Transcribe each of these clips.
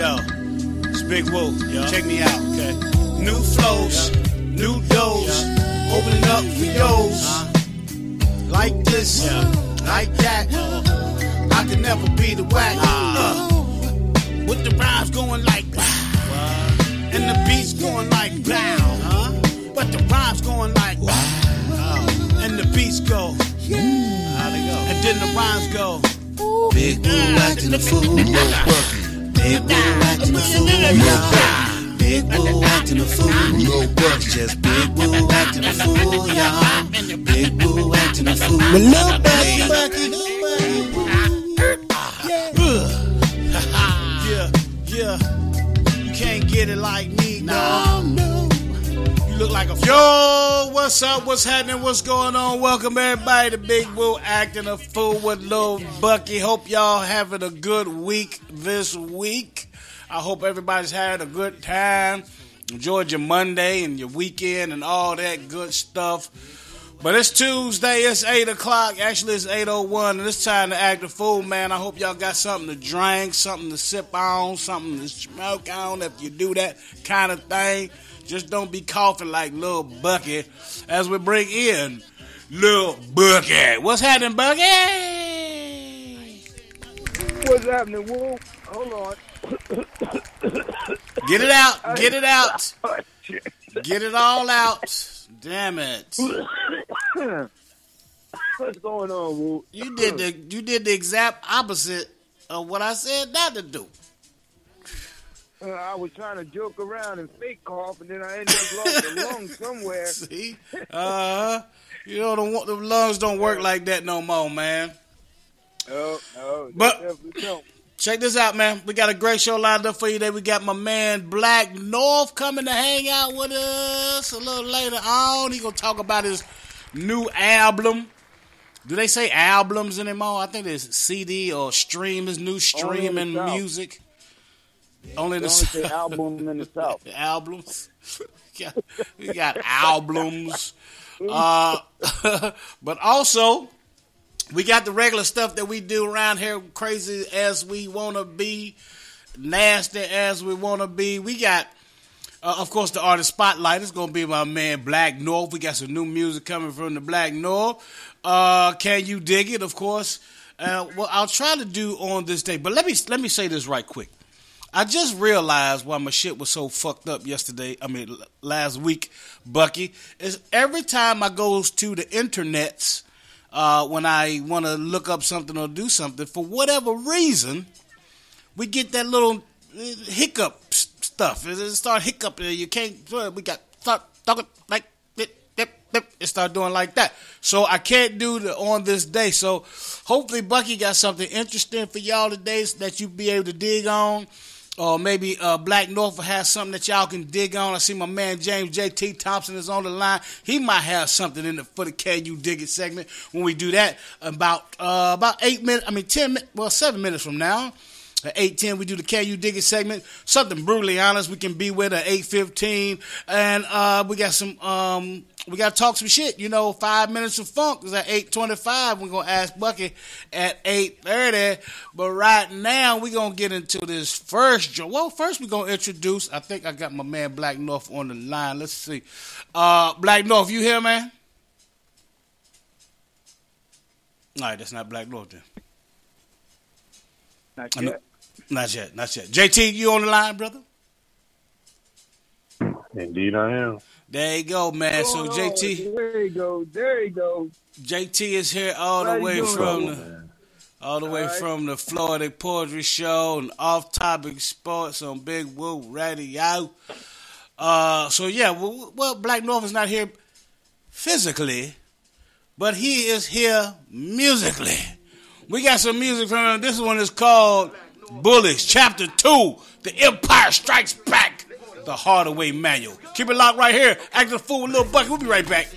Yo, it's Big Woo. Check me out, okay? New flows, new doors, opening up for yo's. Uh-huh. Like this, like that. Uh-huh. I can never be the whack. Uh, with the rhymes going like wow, and the beats going like wow, uh-huh. but the rhymes going like wow, and the beats go. How they go? And then the rhymes go. Big Woo acting a fool. Big Woo acting a fool, no bucket. Big Woo acting a fool, no bucket. Just Big Woo acting a fool, y'all. Big Woo acting a fool, no bucket. Yeah, yeah. You can't get it like me. No, You look like a yo. What's up? What's happening? What's going on? Welcome everybody to Big Woo acting a fool with Lil Bucky. Hope y'all having a good week this week. I hope everybody's had a good time. Enjoyed your Monday and your weekend and all that good stuff. But it's Tuesday, it's 8 o'clock. Actually, it's 8.01, and it's time to act a fool, man. I hope y'all got something to drink, something to sip on, something to smoke on if you do that kind of thing. Just don't be coughing like Lil Bucky as we bring in Lil Bucky. What's happening, Bucky? What's happening, Woo? Hold on. Get it out, get it out. Oh, get it all out. Damn it. What's going on, Woo? You did the you did the exact opposite of what I said not to do. Uh, I was trying to joke around and fake cough, and then I ended up lost a lung somewhere. See, uh, you know the the lungs don't work like that no more, man. Oh, oh, But- Check this out, man. We got a great show lined up for you today. We got my man Blakk North coming to hang out with us a little later on. He gonna talk about his new album. Do they say albums anymore? I think it's CD or stream. His new streaming music. Only the only album in the South. albums. we, got, we got albums. Uh, but also, we got the regular stuff that we do around here, crazy as we want to be, nasty as we want to be. We got, uh, of course, the artist spotlight is going to be my man Blakk North. We got some new music coming from the Blakk North. Uh, can you dig it? Of course. Uh, well, I'll try to do on this day, but let me let me say this right quick. I just realized why my shit was so fucked up yesterday. I mean, last week, Bucky is every time I goes to the internets uh, when I want to look up something or do something for whatever reason, we get that little uh, hiccup stuff. It start hiccuping. You can't. uh, We got start talking like it start doing like that. So I can't do the on this day. So hopefully Bucky got something interesting for y'all today that you be able to dig on. Or maybe uh, Blakk North has something that y'all can dig on. I see my man James J.T. Thompson is on the line. He might have something in the for the You Dig It segment when we do that about uh, about eight minutes. I mean ten. Well, seven minutes from now. At eight ten, we do the Can You Dig It segment. Something brutally honest we can be with at eight fifteen, and uh, we got some. Um, we got to talk some shit. You know, five minutes of funk is at eight twenty five. We're gonna ask Bucky at eight thirty. But right now, we're gonna get into this first. Well, first we're gonna introduce. I think I got my man Blakk North on the line. Let's see. Uh, Blakk North, you here, man? All right, that's not Blakk North then. Not yet. Not yet, not yet. JT, you on the line, brother? Indeed, I am. There you go, man. So Oh, JT, There you go. There you go. JT is here all the How you way doing? from the, all the way All right. from the Florida Poetry Show and Off Topic Sports on Big Woo Radio. Uh, so yeah, well, well, Blakk North is not here physically, but he is here musically. We got some music from him. This one is called Bullies, Chapter 2 The Empire Strikes Back, the Hardaway Manual. Keep it locked right here. Acting a fool with Lil Bucky. We'll be right back.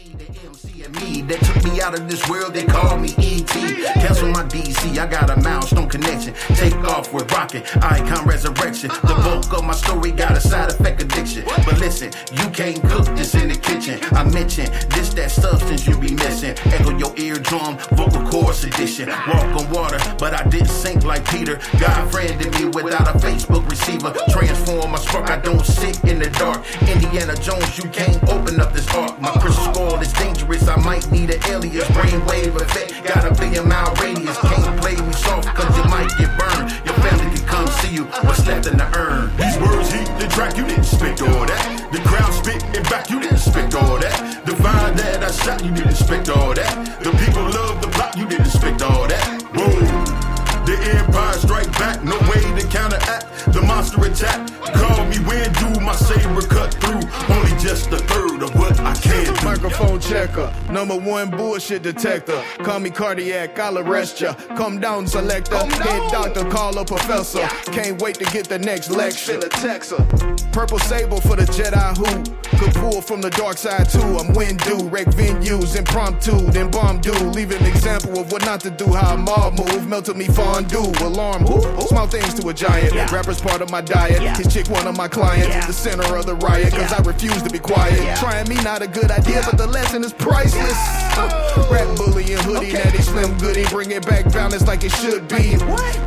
Me that took me out of this world. They call me ET. Cancel my DC. I got a milestone connection. Take off with rocket. Icon resurrection. The bulk of my story got a side effect addiction. But listen, you can't cook this in the kitchen. I mentioned this that substance you be missing. Echo your eardrum, vocal cords edition. Walk on water, but I didn't sink like Peter. God friended me without a Facebook receiver. Transform my spark. I don't sit in the dark. Indiana Jones, you can't open up this ark. My crystal skull is dangerous. I might need an alias. Brainwave effect. Got a billion mile radius. Can't play me soft cause you might get burned. Your family can come see you. What's left in the urn? These words heat the track, you didn't expect all that. The crowd spit and back, you didn't expect all that. The fire that I shot, you didn't expect all that. Number one bullshit detector. Call me cardiac, I'll arrest ya. Come down, selector. Head doctor, call a professor. Can't wait to get the next lecture. Purple sable for the Jedi who could pull from the dark side too. I'm wind due, wreck venues, impromptu, then bomb do. Leave an example of what not to do, how a mob move. Melted me fondue, alarm? Small things to a giant. Rapper's part of my diet. His chick one of my clients. The center of the riot, cause I refuse to be quiet. Trying me not a good idea, but the lesson is priceless. Uh, Rap bully and hoodie, natty slim goodie. Bring it back balance like it should be.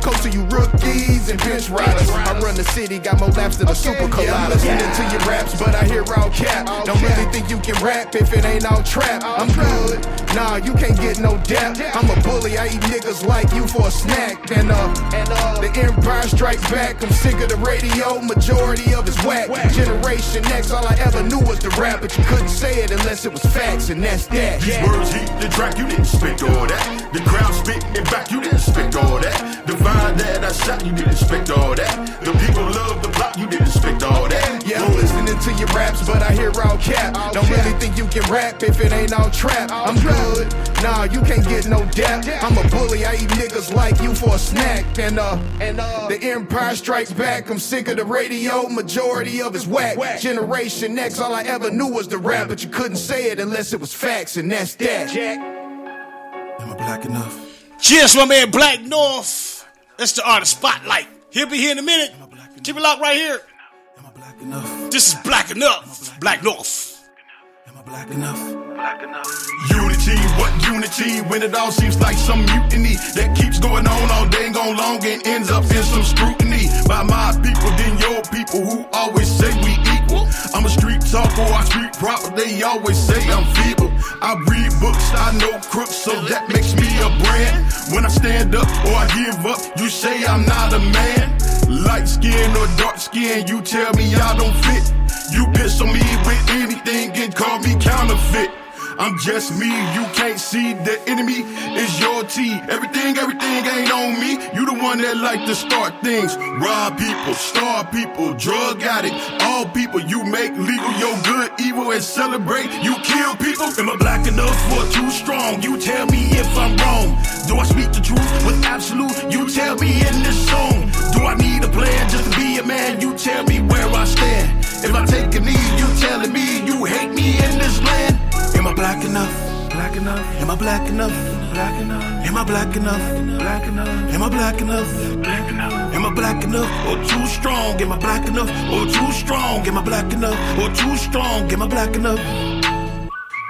Coach to you rookies and bench riders. I run the city, got more laps than a super collider. Listening to your raps, but I hear all cap. Don't really think you can rap if it ain't all trap. I'm good. Nah, you can't get no depth. I'm a bully, I eat niggas like you for a snack. And uh, and, uh the Empire Strikes Back. I'm sick of the radio, majority of it's whack. Generation X, all I ever knew was the rap, but you couldn't say it unless it was facts, and that's that. These words heat the track, you didn't expect all that. The crowd spit and back, you didn't expect all that. The fire that I shot, you didn't expect all that. The people love the plot, you didn't expect all that. Yeah, I'm listening to your raps, but I hear all cap. Don't really think you can rap if it ain't all trap. I'm good. Nah, you can't get no depth. I'm a bully, I eat niggas like you for a snack. And uh, and uh, the Empire Strikes Back. I'm sick of the radio, majority of it's whack. Generation X, all I ever knew was the rap, but you couldn't say it unless it was facts, and that's that. Jack. Am I black enough? Cheers, my man Blakk North. That's the artist Spotlight. He'll be here in a minute. Keep it locked right here. Enough. This is Black Enough. Blakk North. Am I black enough. Black enough. Unity, what unity? When it all seems like some mutiny that keeps going on all day and on long and ends up in some scrutiny by my people, then your people who always say we equal. I'm a street talker, I street proper. They always say I'm feeble. I read books, I know crooks, so that makes me a brand. When I stand up or I give up, you say I'm not a man. Light skin or dark skin, you tell me I don't fit. You piss on me with anything and call me counterfeit. I'm just me, you can't see the enemy is your T. Everything, everything ain't on me. You the one that like to start things. Rob people, starve people, drug addict, all people. You make legal your good, evil, and celebrate. You kill people. Am I black enough or too strong? You tell me if I'm wrong. Do I speak the truth with absolute? You tell me in this song. Do I need a plan just to be a man? You tell me where I stand. If I take a knee, you telling me you hate me in this land. Am I black enough? Black enough? Am I black enough? Black enough? Am I black enough? Black enough? Am I black enough? Black enough? Am I black enough or too strong? Am I black enough or too strong? Am I black enough or too strong? Am I black enough?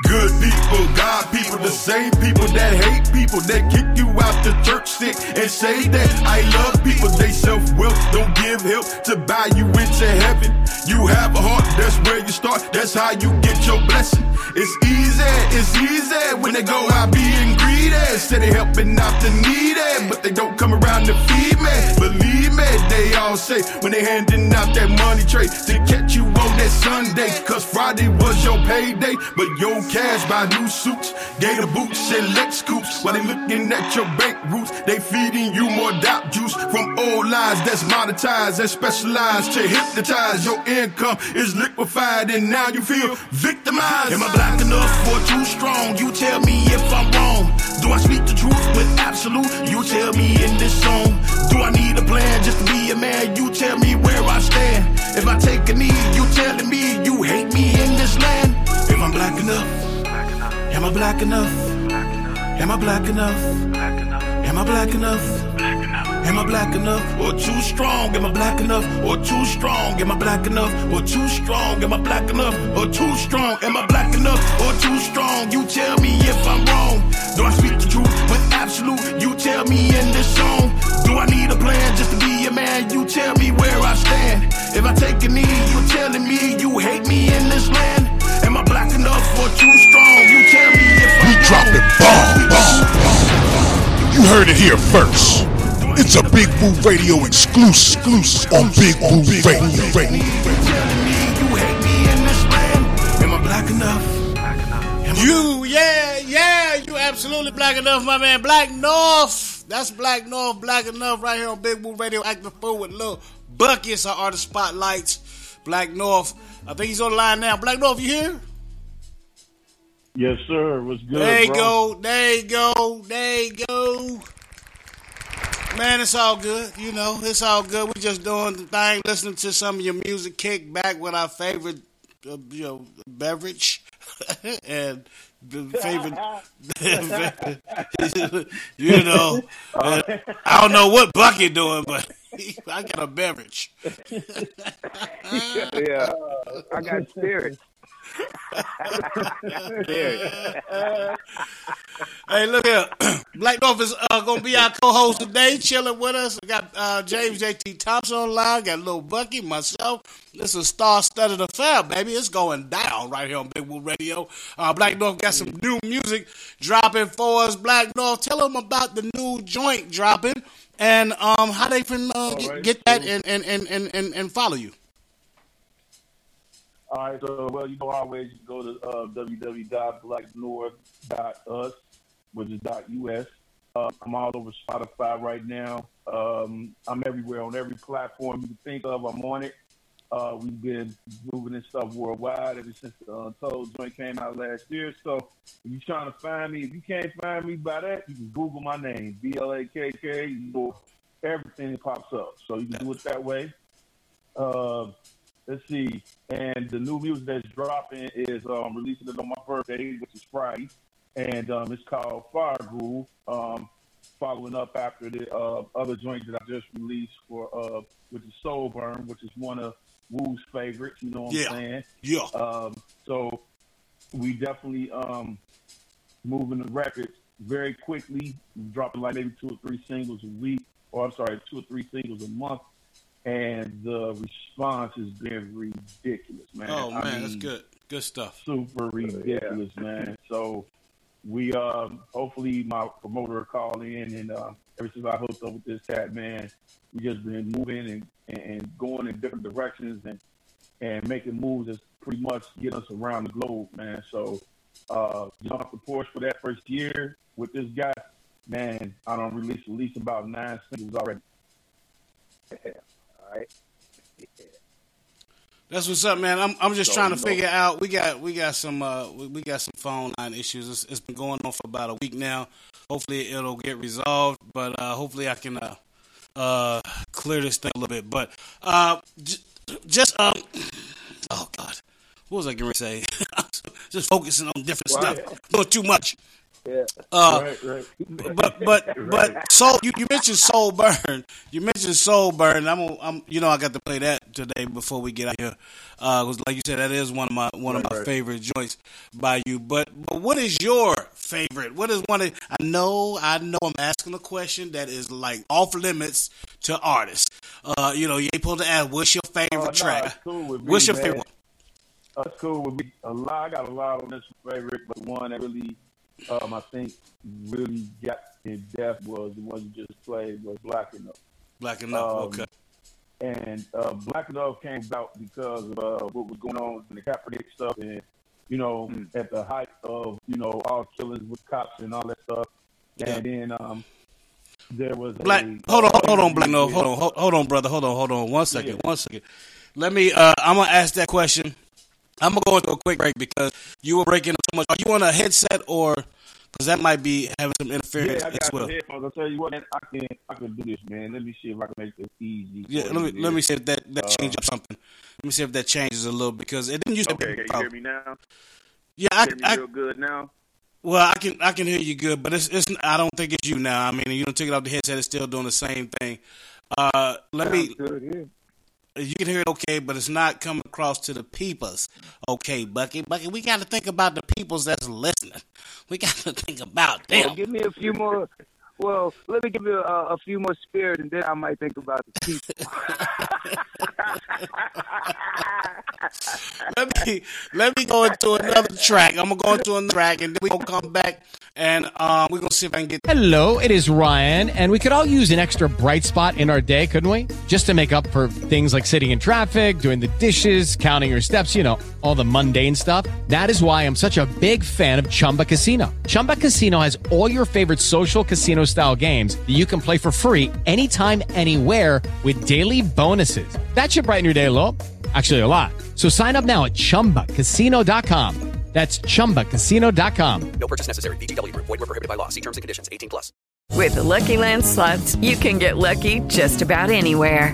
Good people, God people, the same people that hate people that kick you out the church sick and say that I love people. They self wealth don't give help to buy you into heaven. You have a heart, that's where you start. That's how you get your blessing. It's easy, it's easy when they go out being greedy. Say they helping out the needy, but they don't come around to feed me. Believe me, they all say when they handing out that money tray to catch you on that Sunday. Cause Friday was your payday, but your cash buy new suits, gator boots, and Lex coops. While they looking at your bank roots, they feeding you more doubt juice from old lies that's monetized and specialized to hypnotize. Your income is liquefied, and now you feel victimized. Am I black enough or too strong? You tell me if I'm wrong. Do I speak the truth with absolute? You tell me in this song. Do I need a plan just to be a man? You tell me where I stand. If I take a knee, you telling me you hate me in this land. If I'm black enough, am I black enough? Am I black enough? Am I black enough? Am I black enough or too strong? Am I black enough or too strong? Am I black enough or too strong? Am I black enough or too strong? Am I black enough or too strong? You tell me if I'm wrong. Do I speak the truth with absolute? You tell me in this song. Do I need a plan just to be a man? You tell me where I stand. If I take a knee, you telling me you hate me in this land. Am I black enough or too strong? You tell me if I'm We dropping bombs. You heard it here first. It's a Big Woo Radio exclusive, exclusive on Big Woo Radio. Radio. Am I black enough? You, yeah, yeah, you absolutely black enough, my man. Blakk North. That's Blakk North, black enough right here on Big Woo Radio, acting fool with Lil Buckets, our artist spotlights. Blakk North. I think he's on the line now. Blakk North, you here? Yes, sir. What's good? there you bro? go, there you go, there you go. Man, it's all good. You know, it's all good. We just doing the thing, listening to some of your music, kick back with our favorite, uh, you know, beverage and favorite, you know. I don't know what Bucky doing, but I got a beverage. yeah, I got spirits. Hey, look here. Blakk North is uh, going to be our co-host today, chilling with us. We got uh, James JT Thompson online, got Lil Bucky, myself. This is star-studded affair, baby. It's going down right here on Big Woo Radio. Uh, Blakk North got some new music dropping for us. Blakk North, tell them about the new joint dropping and um, how they can uh, get, right, get that and, and, and, and, and follow you. All right, so well, you know, always you go to uh, www.blakknorth.us, which is .us. Uh, I'm all over Spotify right now. Um, I'm everywhere on every platform you can think of. I'm on it. Uh, we've been moving this stuff worldwide ever since the Untold joint came out last year. So if you're trying to find me, if you can't find me by that, you can Google my name, B L A K K. Everything pops up. So you can do it that way. Uh, let's see. And the new music that's dropping is um, releasing it on my birthday, which is Friday, and um, it's called Fire Groove. Um, following up after the uh, other joint that I just released for, uh, which is Soul Burn, which is one of Woo's favorites. You know what Yeah. I'm saying? Yeah. Um, so we definitely um, moving the records very quickly, dropping like maybe two or three singles a week, or I'm sorry, two or three singles a month. And the response has been ridiculous, man. Oh, I man, that's good. Good stuff. Super ridiculous, man. So we um hopefully my promoter will call in and uh, ever since I hooked up with this cat, man, we just been moving and, and going in different directions and and making moves that's pretty much get us around the globe, man. So uh you know off the porch for that first year with this guy, man, I don't release at least about nine singles already. All right. That's what's up, man. I'm I'm just So, trying to you know- figure out. We got we got some uh we, we got some phone line issues. It's, it's been going on for about a week now. Hopefully it'll get resolved, but uh, hopefully I can uh, uh clear this thing a little bit. But uh j- just um oh god, what was I going to say? just focusing on different stuff. Doing too much. Yeah. Uh, right, right. but but but soul. You, you mentioned soul burn. You mentioned soul burn. I'm, I'm you know I got to play that today before we get out here. Uh, 'cause like you said, that is one of my one of my right. favorite joints by you. But but what is your favorite? What is one? Of, I know I know I'm asking a question that is like off limits to artists. Uh, you know you ain't supposed to ask what's your favorite Oh, nah, track. cool me, what's your man. favorite? That's cool with me. A lot, I got a lot on this favorite, but one that really, um, I think, really got in depth was the one you just played was Black Enough. Black enough. Um, okay. And uh, Black Enough came about because of uh, what was going on in the Kaepernick stuff, and you know, Hmm. at the height of you know all killings with cops and all that stuff. Yeah. And then um, there was Black. a, Hold on, hold on, Black. No, hold on, hold, hold on, brother. Hold on, hold on. One second, Yeah. one second. Let me. Uh, I'm gonna ask that question I'm gonna go into a quick break because you were breaking up so much. Are you on a headset or because that might be having some interference Yeah, I as well? headphones. I'll tell you what, man, I can I can do this, man. Let me see if I can make this easy. Yeah, let me let me see if that that Uh, changes up something. Let me see if that changes a little because it didn't used to Okay, be. a can you hear me now? Yeah, I, I real good now. well, I can I can hear you good, but it's it's I don't think it's you now. I mean, you don't take it off the headset; it's still doing the same thing. Uh, let me. Good. You can hear it okay, but it's not coming across to the peoples. Okay, Bucky, Bucky, we got to think about the peoples that's listening. We got to think about them. Well, give me a few more. Well, let me give you a, a few more spirit, and then I might think about the people. let me let me go into another track. I'm gonna go into another track, and then we gonna come back and um, we're gonna see if I can get. Hello, it is Ryan, and we could all use an extra bright spot in our day, couldn't we? Just to make up for things like sitting in traffic, doing the dishes, counting your steps, you know, all the mundane stuff. That is why I'm such a big fan of Chumba Casino. Chumba Casino has all your favorite social casino style games that you can play for free anytime, anywhere with daily bonuses. That should brighten your day a little. Actually, a lot. So sign up now at chumbacasino.com. That's chumbacasino.com. No purchase necessary. VGW Group. Void were prohibited by law. See terms and conditions. 18 plus. With the Lucky Land slots, you can get lucky just about anywhere.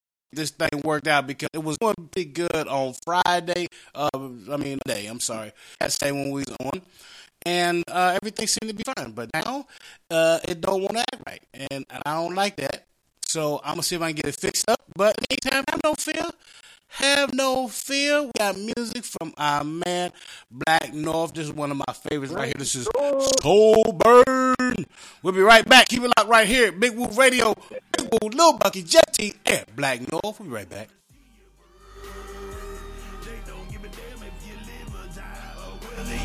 This thing worked out because it was going pretty good on Friday. Uh, I mean, day. I'm sorry, that day when we was on, and uh, everything seemed to be fine. But now uh, it don't want to act right, and, and I don't like that. So I'm gonna see if I can get it fixed up. But anytime, have no fear. Have no fear. We got music from our man Blakk North. This is one of my favorites right here. This is Soul Burn. We'll be right back. Keep it locked right here. Big Woo Radio. Big Woo, Lil Bucky, JT, and Blakk North. We'll be right back.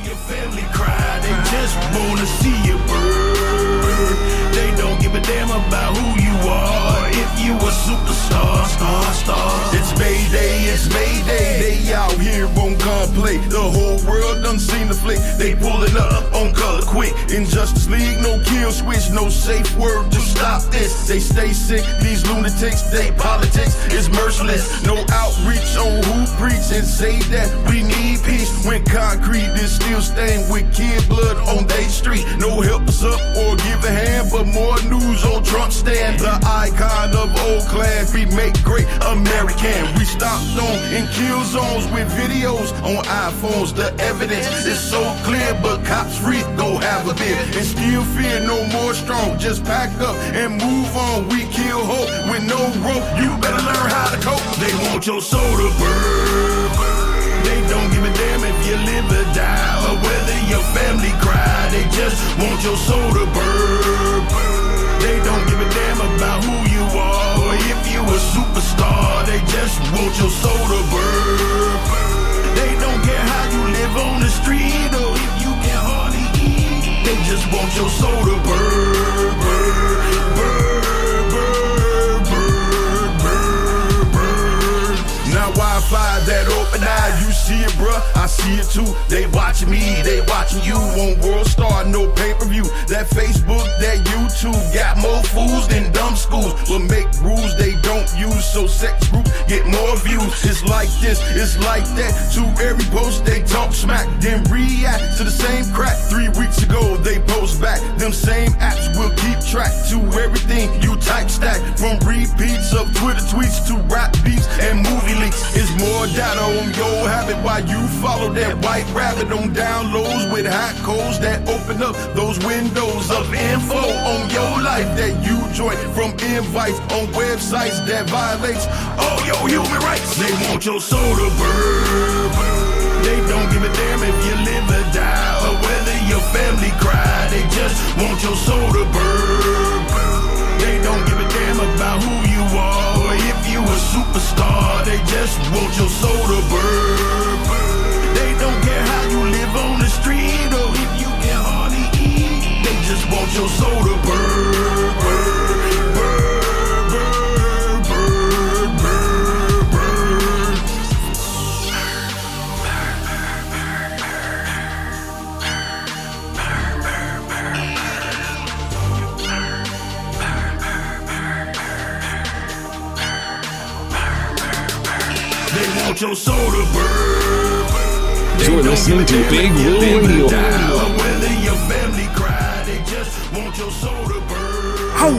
Your family cry, they just wanna see you burn. They don't give a damn about who you are. If you a superstar, star, star. It's Mayday, it's Mayday. They out here on gunplay. The whole world done seen the flick. They pulling up on color quick. Injustice League, no kill switch, no safe word to stop this. They stay sick, these lunatics, they politics is merciless. No outreach on who preach and say that we need peace. When concrete is still stained with kid blood on they street. No help us up or give a hand, but more news on Trump stand. The icon of old class, we make great American. We stopped on in kill zones with videos on iPhones. The evidence is so clear, but cops free go have a bit. And still fear no more strong. Just pack up and move on. We kill hope with no rope. You better learn how to cope. They want your soul to burn. They don't give a damn if you live or die or whether your family cry. They just want your soul to burn. They don't give a damn about who you are or if you a superstar. They just want your soul to burn. They don't care how you live on the street or if you can hardly eat. They just want your soul to burn, burn, burn, Now Wi-Fi that open eye, you see it, bruh. I see it too. They watching me, they watching you on World Star, no pay-per-view. That Facebook, that YouTube got more fools than dumb schools. Will make rules they don't use, so sex group get more views. It's like this, it's like that. To every post they talk smack, then react to the same crap. Three weeks ago they post back. Them same apps will keep track to everything you type stack. From repeats of Twitter tweets to rap beats and movie leaks. It's more data on your habit while you follow that white rabbit on downloads with hot codes that open up those windows of info on your life that you join from invites on websites that violates all your human rights. They want your soul to burn. They don't give a damn if you live or die or whether your family cry. They just want your soul to burn. They don't give a damn about who superstar, they just want your soda burp. They don't care how you live on the street or if you can hardly eat. They just want your soda.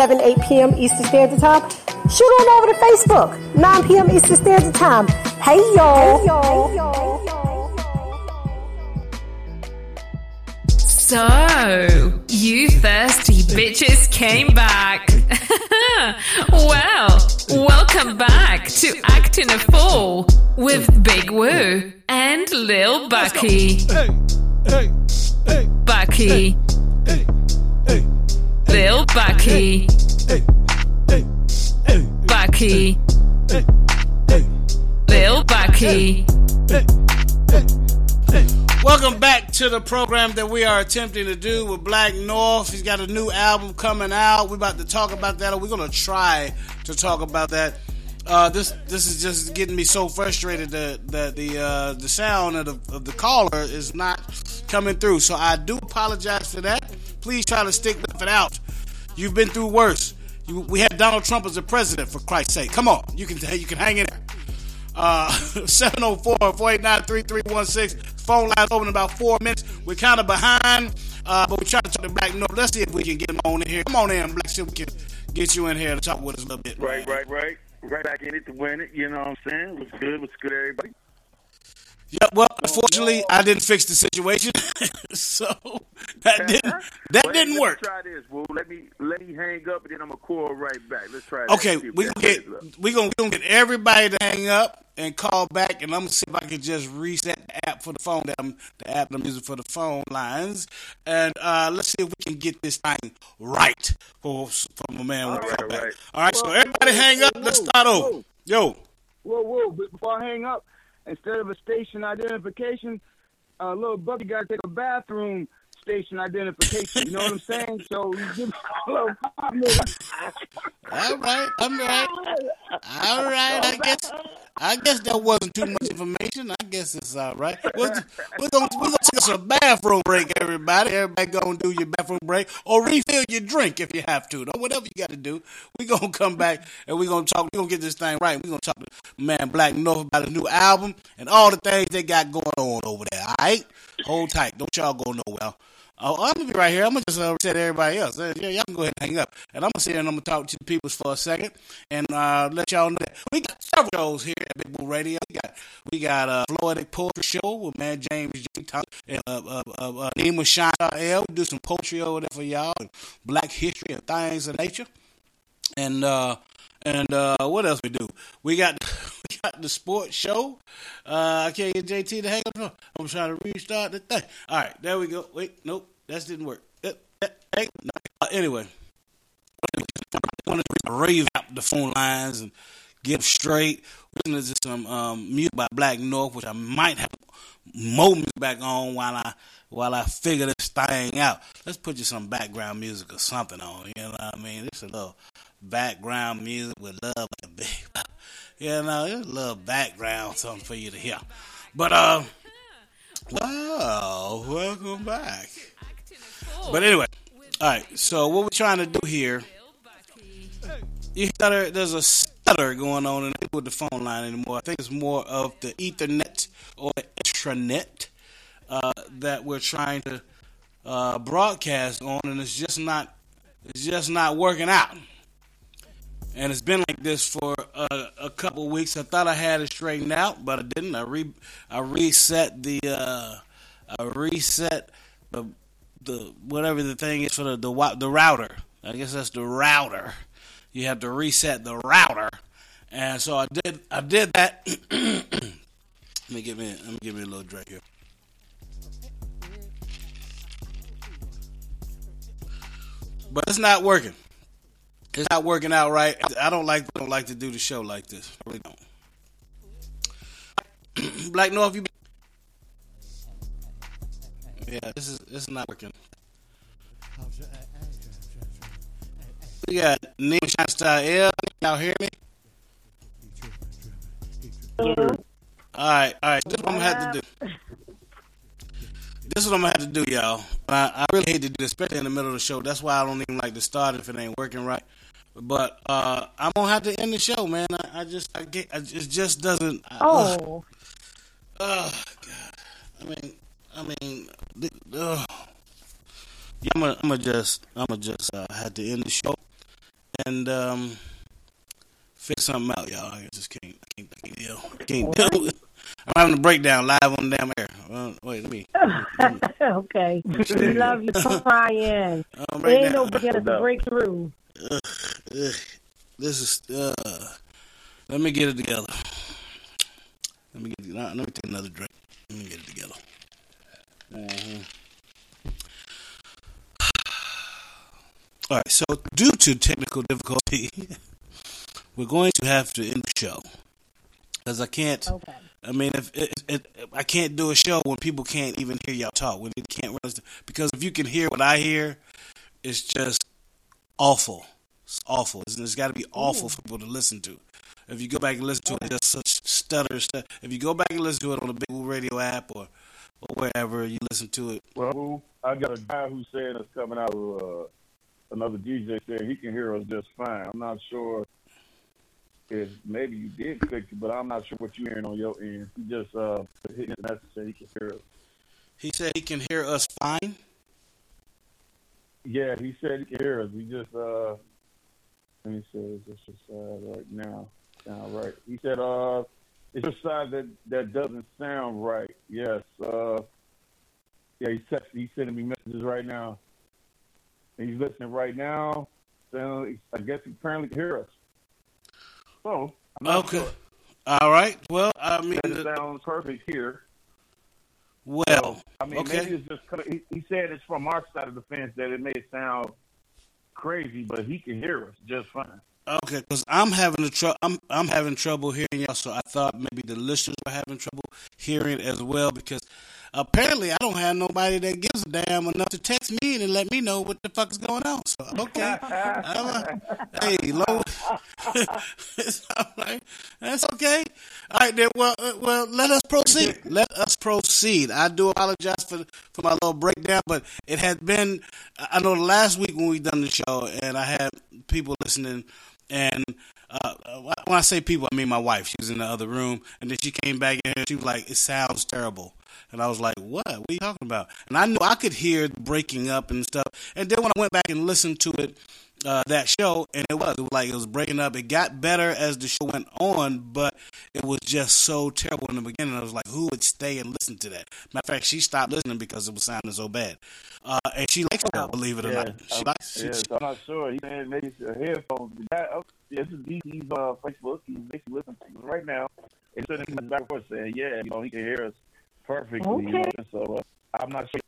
7, 8 p.m. Eastern Standard Time, shoot on over to Facebook, 9 p.m. Eastern Standard Time. Hey y'all. Hey y'all. Hey, y'all. So, you thirsty bitches came back. well, welcome back to Acting a Fool with Big Woo and Lil Bucky. Bucky. Lil Bucky. Bucky. Lil Bucky. Welcome back to the program that we are attempting to do with Blakk North. He's got a new album coming out. We're about to talk about that, or we're going to try to talk about that. Uh, this this is just getting me so frustrated that, that the uh, the sound of the, of the caller is not coming through. So I do apologize for that. Please try to stick it out. You've been through worse. You, we had Donald Trump as a president, for Christ's sake. Come on, you can you can hang in there. Uh, 704-489-3316. Phone lines open in about four minutes. We're kind of behind, uh, but we're trying to talk to Blakk North. Let's see if we can get him on in here. Come on in, Black. See if we can get you in here to talk with us a little bit. Right, right, right. Right back in it to win it. You know what I'm saying? What's good? What's good, everybody? Yeah, well, unfortunately, I didn't fix the situation, so that didn't that Well, didn't work. Try this. Well, let me let me hang up, and then I'm gonna call right back. Let's try. that. Okay, we that gonna get we gonna, we gonna get everybody to hang up and call back, and I'm gonna see if I can just reset the app for the phone that I'm the app I'm using for the phone lines, and uh, let's see if we can get this thing right for for my man we come back. All right, so everybody hang up. Let's start over. Yo, Whoa, whoa! Before I hang up, instead of a station identification, uh, little Bucky got to take a bathroom station identification. You know what I'm saying? So you give me all right, all right, all right. I guess I guess that wasn't too much information. I guess it's all right. We're, we're gonna we're gonna take us a bathroom break, everybody. Everybody gonna do your bathroom break or refill your drink if you have to. Or whatever you got to do. We gonna come back and we're gonna talk. We're gonna get this thing right. We're gonna talk to man Blakk North about his new album and all the things they got going on over there. All right, hold tight. Don't y'all go nowhere. Oh, I'm gonna be right here. I'm gonna just uh, reset everybody else. Uh, yeah, y'all can go ahead and hang up, and I'm gonna sit here and I'm gonna talk to the people for a second and uh, let y'all know that we got several shows here at Big Bull Radio. We got we got a uh, Florida Poetry Show with man James J. Thomas and uh, uh, uh, uh, Nima Shine L. We do some poetry over there for y'all and Black history and things of nature. And and what else we do? We got got the sports show. Uh, I can't get JT to hang up. I'm trying to restart the thing. All right, there we go. Wait, nope, that didn't work. Uh, anyway, I want to rave out the phone lines and get them straight. Listen to some um, music by Blakk North, which I might have music back on while I while I figure this thing out. Let's put you some background music or something on. You know what I mean? It's a little background music with love a. You know, just a little background something for you to hear. But uh, wow, welcome back. But anyway, all right. So what we're trying to do here, you stutter, there's a stutter going on in with the phone line anymore. I think it's more of the Ethernet or the intranet uh, that we're trying to uh, broadcast on, and it's just not, it's just not working out. And it's been like this for uh, a couple weeks. I thought I had it straightened out, but I didn't. I re I reset the uh, I reset the the whatever the thing is for the the the router. I guess that's the router. You have to reset the router, and so I did. I did that. let me give me. Let me give me a little drink here. But it's not working. It's not working out right. I don't like don't like to do the show like this. I really don't. Blakk North, you Yeah, this is this is not working. We got Shine Style L. Y'all hear me? All right, all right. This is what I'm gonna have to do. This is what I'm gonna have to do, y'all. I, I really hate to do this, especially in the middle of the show. That's why I don't even like to start if it ain't working right. But uh, I'm gonna have to end the show, man. I, I just, I get, I, it just doesn't. I, Oh. Oh God! I mean, I mean, ugh. yeah, I'm gonna, I'm gonna just, I'm gonna just uh, have to end the show and um, fix something out, y'all. I just can't, I can't, I can't deal, I can't deal. with- I'm having a breakdown live on the damn air. Uh, wait, let me. okay. We love you, Brian. I'm right Ain't now. nobody got to break through. Ugh, ugh. This is. Uh, let me get it together. Let me get. Let me take another drink. Let me get it together. Mhm. All right. So, due to technical difficulty, we're going to have to end the show because I can't. Okay. I mean, if it, it, I can't do a show when people can't even hear y'all talk, when they can't realize because if you can hear what I hear, it's just awful. It's awful. It's, it's got to be awful for people to listen to. If you go back and listen to it, it's just such stutter stuff. If you go back and listen to it on the Big Woo Radio app or or wherever you listen to it, Well, I got a guy who's saying it's coming out of uh, another DJ saying he can hear us just fine. I'm not sure if maybe you did fix it, but I'm not sure what you're hearing on your end. He just uh, hit me a message saying he can hear us. he said he can hear us fine. Yeah, he said he can hear us. He just uh, let me say this just uh, right now. Sound right? He said uh, it's your side that that doesn't sound right. Yes. Uh, yeah, he's text, he's sending me messages right now. And he's listening right now. So I guess he apparently can hear us. So Okay. sure. All right. Well, I mean, It sounds perfect here. well, I mean, okay. maybe it's just he, he said it's from our side of the fence that it may sound crazy, but he can hear us just fine. Okay, because I'm having a tr- I'm I'm having trouble hearing y'all, so I thought maybe the listeners were having trouble hearing as well because apparently I don't have nobody that gives a damn enough to text me and let me know what the fuck is going on. So okay, I'm a- hey, low, right, that's okay. All right, then. Well, uh, well, let us proceed. Let us proceed. I do apologize for for my little breakdown, but it had been. I know last week when we done the show, and I had people listening, and uh, when I say people, I mean my wife. She was in the other room, and then she came back in here. She was like, "It sounds terrible," and I was like, "What? What are you talking about?" And I knew I could hear breaking up and stuff. And then when I went back and listened to it, uh, that show, and it was, it was like it was breaking up. It got better as the show went on, but it was just so terrible in the beginning. I was like, who would stay and listen to that? Matter of fact, she stopped listening because it was sounding so bad. Uh, and she likes it, believe it or Yeah, not. She I'm, likes yeah, so I'm not sure. He said maybe it's the headphones. The guy, oh, this is DC's uh, Facebook. He's basically listening to us right now. And sending me back and forth saying, yeah, you know, he can hear us perfectly. You know? Okay. So uh, I'm not sure.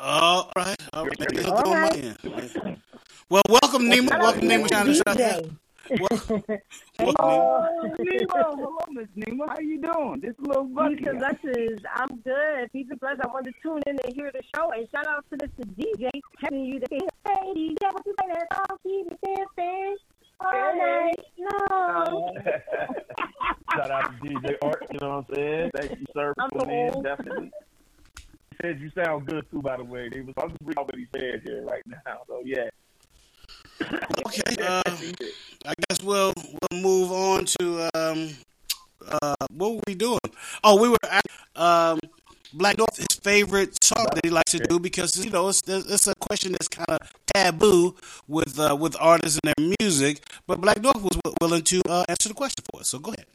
All right, all right. Maybe it's All on my right. end. Well, welcome, Nima. Welcome, to Nima. Trying to shout out. DJ. Welcome, Oh, Nemo. Hello, Miss Nemo. How you doing? This little bucky. Peace and blessings. I'm good. Peace and blessings. I wanted to tune in and hear the show. And shout out to this DJ telling you that, hey, DJ, what you play that song? Keep it dancing all night long. Shout out to DJ Art, you know what I'm saying? Thank you, sir, for tuning in, definitely. Said you sound good, too, by the way. He was, I'm just reading what he said here right now. So, yeah. Okay, uh, I guess we'll we'll move on to um, uh, what were we doing? Oh, we were at, um, Blakk North his favorite song that he likes to do because you know it's it's a question that's kind of taboo with uh, with artists and their music, but Blakk North was willing to uh, answer the question for us. So go ahead.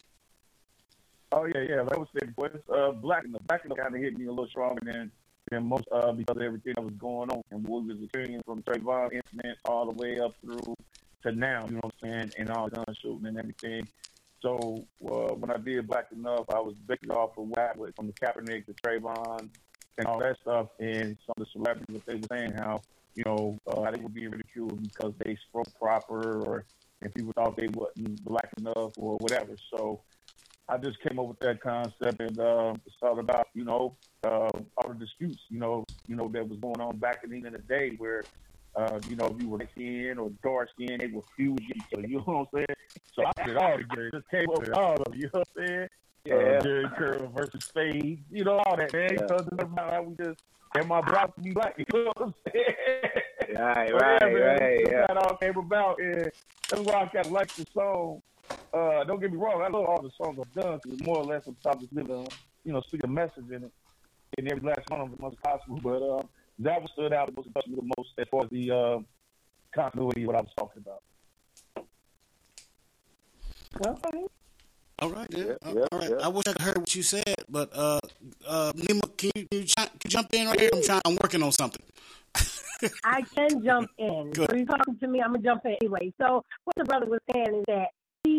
Oh yeah, yeah. Like I was saying, boy, this, uh, black the black kind of hit me a little stronger than than most uh, because of everything that was going on and what we was experiencing from Trayvon incident all the way up through to now. You know what I'm saying? And all the gun shooting and everything. So uh, when I did Black Enough, I was based off of what happened from the Kaepernick to Trayvon and all that stuff, and some of the celebrities what they were saying how you know uh, they were being ridiculed because they spoke proper or and people thought they wasn't black enough or whatever. So I just came up with that concept, and um, it's all about you know uh, all the disputes, you know, you know that was going on back in the day where. Uh, you know, if you were skin or dark skin, they would fuse each other. You know what I'm saying? So I it all together. Just came up with all of it. You know what I'm saying? Yeah. Uh, Jheri curl versus Spade. You know all that, man. Yeah. So about how we just and my block be black. You know what I'm saying? Right, right, right, yeah. That all came about, and that's why I kind of like the song. Uh, don't get me wrong, I love all the songs I've done because more or less I'm trying living, you know, speak a message in it, in every last one of them as possible. But uh, that one stood out most, touched me the most as far as the uh, continuity of what I was talking about. Okay. All right. Yeah, all yeah, right. yeah. I wish I could heard what you said, but uh, uh, Nima, can you, can you, chi- can you jump in right here? I'm trying. I'm working on something. I can jump in. Good. When you talking to me, I'm gonna jump in anyway. So what the brother was saying is that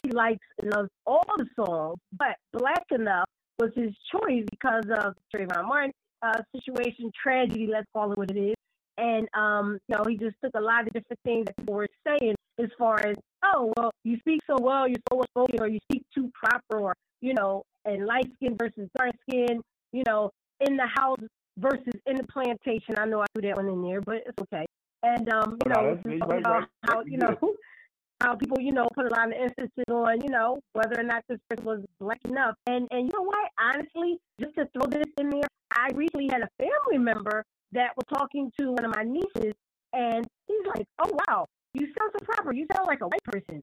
he likes and loves all the songs, but Black Enough was his choice because of Trayvon Martin uh, situation, tragedy, let's call it what it is. And um, you know, he just took a lot of different things that people were saying as far as, oh well, you speak so well, you're so well spoken, or you speak too proper, or you know, and light skin versus dark skin, you know, in the house versus in the plantation. I know I threw that one in there, but it's okay. And um, you No, know, that's- just you're right, about right. how You know. how people, you know, put a lot of emphasis on, you know, whether or not this person was black enough. And and you know what? Honestly, just to throw this in there, I recently had a family member that was talking to one of my nieces, and he's like, "Oh wow, you sound so proper. You sound like a white person."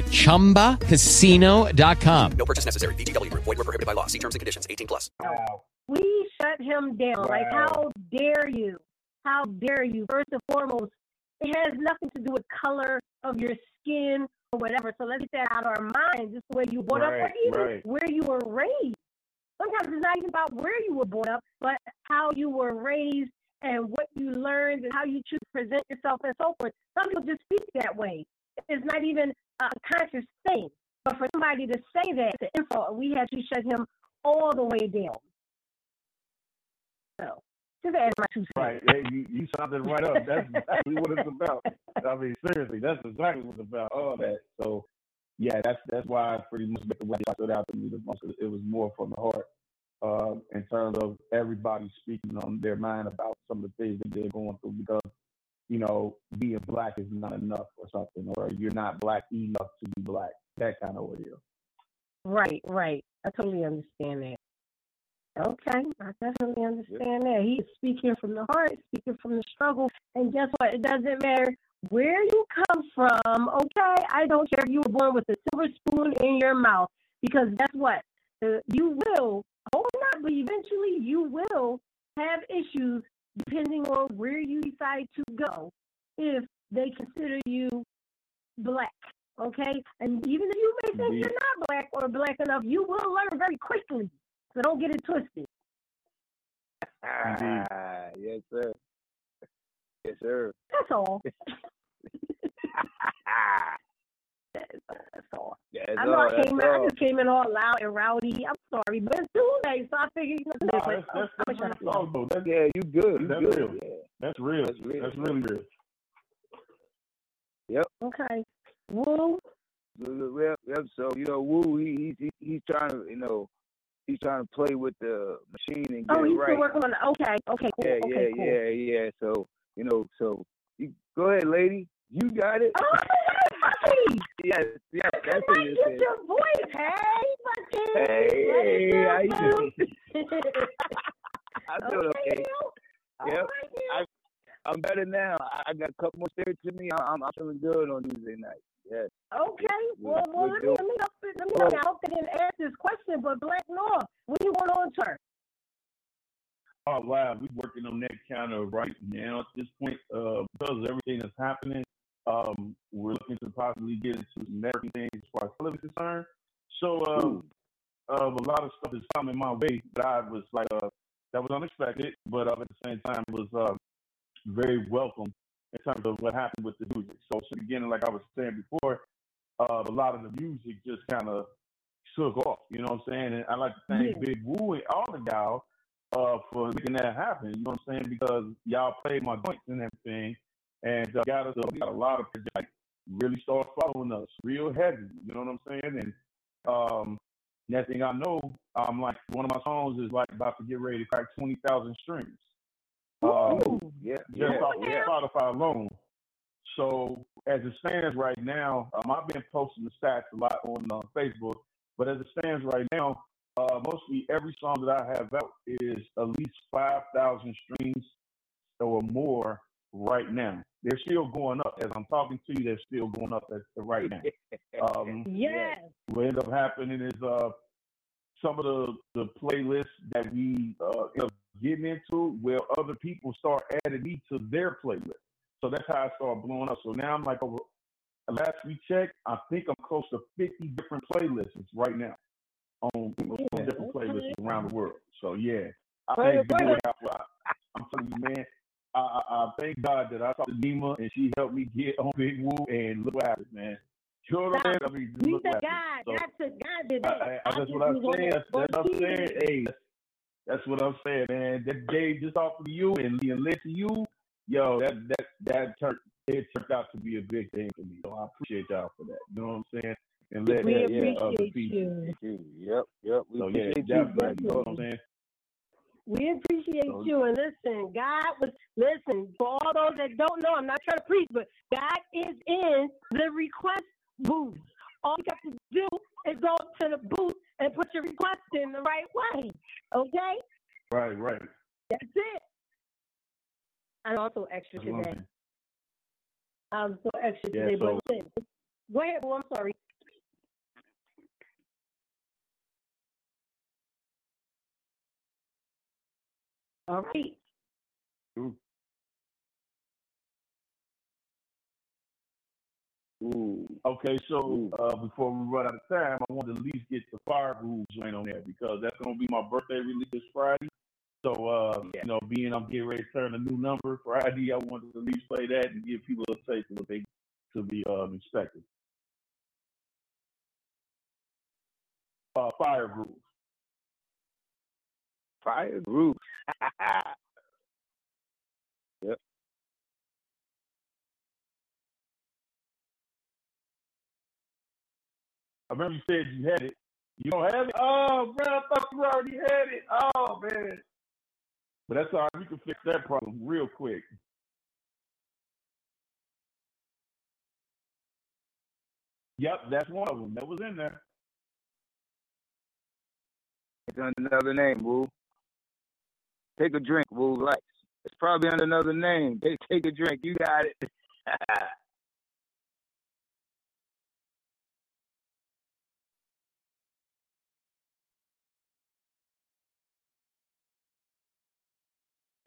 at chumbacasino.com. No purchase necessary. VGW Group. Void were prohibited by law. See terms and conditions. 18 plus. We shut him down. Like, how dare you? How dare you? First and foremost, it has nothing to do with color of your skin or whatever. So let's get that out of our minds. Just the way you were brought up, or even right. where you were raised. Sometimes it's not even about where you were brought up, but how you were raised and what you learned and how you choose to present yourself and so forth. Some people just speak that way. It's not even a conscious thing. But for somebody to say that, the insult, we had to shut him all the way down. So, just add my two cents. Right. Hey, you, you summed it right up. That's exactly what it's about. I mean, seriously, that's exactly what it's about. All that. So, yeah, that's that's why I pretty much the way it stood out to me the most. It was more from the heart, uh, in terms of everybody speaking on their mind about some of the things that they're going through. Because you know, being black is not enough or something, or you're not black enough to be black. That kind of ordeal. Right, right. I totally understand that. Okay, I definitely understand that. He is speaking from the heart, speaking from the struggle. And guess what? It doesn't matter where you come from, okay? I don't care if you were born with a silver spoon in your mouth, because guess what? You will, hope not, but eventually you will have issues depending on where you decide to go if they consider you black. Okay, and even if you may think you're not black or black enough, you will learn very quickly. So don't get it twisted. Ah, yes, sir. Yes, sir. That's all. That's all. That's I know all, I came in, I all. just came in all loud and rowdy. I'm sorry, but it's Tuesday, so I figured you know, No, but that's, that's, I'm that's, gonna real talk, though. That's, yeah, you good. You that's good. real. Yeah. That's real. That's real. That's really real. Yep. Okay. Woo. Well, yep. So you know, Woo, he, he he- he's trying to, you know, he's trying to play with the machine and oh, get Oh, it he's right. still working on it. Okay, okay, cool. yeah, okay, yeah, cool. yeah, yeah. So you know, so you go ahead, lady. You got it. Oh, money. Yes, yes. That's what you get your voice, hey, fucking. Hey, hey how you doing? I'm doing okay. okay. Yep. I, I'm better now. I got a couple more spirits in me. I'm, I'm feeling good on Tuesday night. Yes. Okay. Well, well let, me, let me let me well, I hope ask this question, but Blakk North, when you going on tour? Oh wow, we're working on that counter right now at this point uh, because of everything that's happening. Um, we're looking to possibly get into some networking things as far as television is concerned. So um, uh, a lot of stuff is coming my way that I was like uh, that was unexpected, but uh, at the same time was uh, very welcome in terms of what happened with the music. So, so again, like I was saying before, uh, a lot of the music just kind of took off. You know what I'm saying? And I like to thank Yeah. Big Woo and all of y'all uh, for making that happen. You know what I'm saying? Because y'all played my joints and everything, and uh, got us. Uh, we got a lot of people that really start following us real heavy. You know what I'm saying? And um, next thing I know, I'm like one of my songs is like about to get ready to crack twenty thousand streams. Um, yeah, just yeah, off yeah. of Spotify alone. So as it stands right now, um, I've been posting the stats a lot on uh, Facebook, but as it stands right now, uh, mostly every song that I have out is at least five thousand streams or more right now. They're still going up as I'm talking to you. They're still going up as right now. Um, Yes. what ends up happening is uh, some of the, the playlists that we uh, end up getting into, where other people start adding me to their playlist. So that's how I started blowing up. So now I'm like over. Last we checked, I think I'm close to 50 different playlists right now on, on different playlists around the world. So yeah, I thank it, play God. it. I- I'm telling you, man. I, I, I thank God that I talked to Nima and she helped me get on Big Woo and look what happened, man. You know what I'm saying? I mean, look a what God. happened. So, That's a God did I, that. I, I that's just what I'm saying. That's, that's what I'm saying. Hey, that's, that's what I'm saying, man. That gave just off of you and and led to you. Yo, that that that turned it turned out to be a big thing for me. So I appreciate y'all for that. You know what I'm saying? And let We that yeah, other appreciate people. you. Yep, yep. We So yeah, appreciate you, definitely. Black You know what I'm saying? We appreciate So- you. And listen, God was, listen, for all those that don't know, I'm not trying to preach, but God is in the request booth. All you have to do is go to the booth and put your request in the right way. Okay? Right, right. That's it. I'm also extra That's what I'm today. I'm so extra Yeah, today. so- but listen, go ahead, Boo. I'm sorry. All right. Ooh. Ooh. Okay, so uh, before we run out of time, I want to at least get the Fire Rules joint on there because that's going to be my birthday release this Friday. So, uh, you know, being I'm getting ready to turn a new number Friday, I wanted to at least play that and give people a taste of what they to be um, expected. Uh, Fire Rules. Fire Groove. yep. I remember you said you had it. You don't have it? Oh, bro, I thought you already had it. Oh, man. But that's all right. We can fix that problem real quick. Yep, that's one of them. That was in there. It's under another name, Woo. Take a drink. Lights. It's probably under another name. Take take a drink. You got it.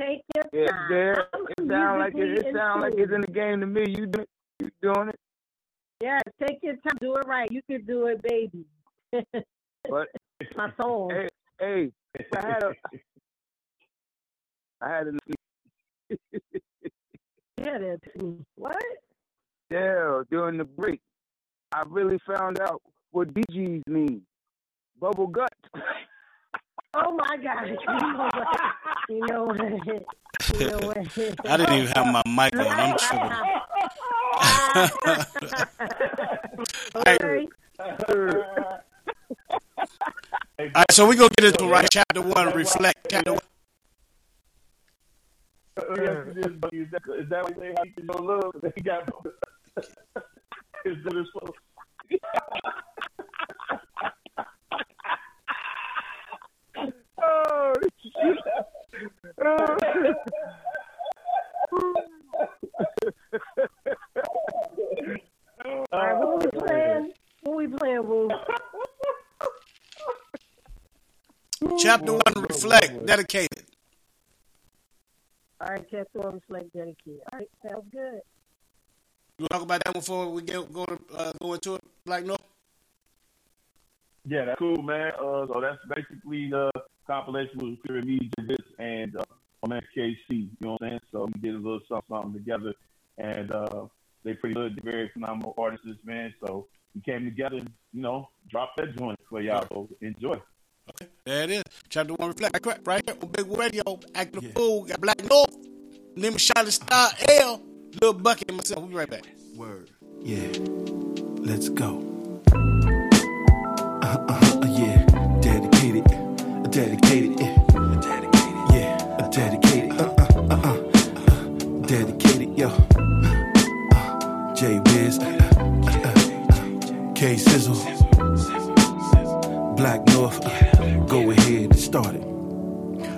Take your Yeah, time. there. It sound like it. It sound like it's in the game to me. You do, you doing it? Yes, take your time. Do it right. You can do it, baby. But My soul. hey, hey, I had a, I had a, Yeah, that's me. What? yeah, during the break, I really found out what DGs mean. Bubble gut. Oh my God! You know what? You know what? You know what? I didn't even have my mic on. I'm tripping. All right, so we're gonna get into right chapter one. Reflect chapter one. Oh, is that why they have to know? look? They got. is that a slow? oh, shit. Oh. All right, what we playing? What we playing, Woo? Chapter 1 Reflect, dedicated. All right, chapter one, reflect, dedicated. All right, sounds good. You talk about that before we get go to uh, go into it, Black No. Yeah, that's cool, man. Uh, so that's basically the compilation with Fury Me, Javis, and uh, my man KC. You know what I'm saying? So we did a little something, something together, and uh, they pretty good, they're very phenomenal artists, man. So we came together and you know dropped that joint for y'all. So enjoy. There it is. Chapter one, reflect. Right, right here on Big Radio, acting the fool. Got Blakk North, name of Shining Star L, Lil Bucky, and myself. We'll be right back. Word. Yeah. Let's go. Uh, uh, uh, yeah. Dedicated. Dedicated. Yeah. Dedicated. Yeah. Dedicated. Uh, uh, uh, uh. Dedicated. Yo. Uh, J Wiz. Uh, uh, K Sizzle. North. Uh, go ahead and start it.